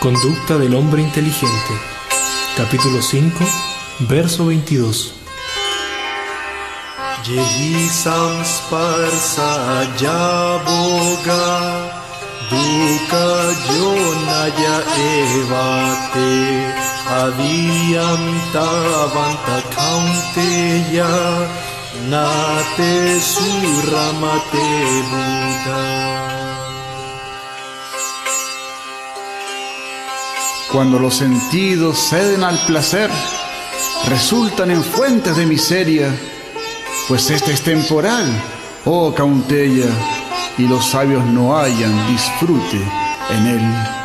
Conducta del hombre inteligente. Capítulo 5, verso 22. Yehi samsparsa boga duka yonaya evate adiantavanta kaunteya nate suramate Buddha. Cuando los sentidos ceden al placer, resultan en fuentes de miseria, pues este es temporal, oh Caunteya, y los sabios no hallan disfrute en él.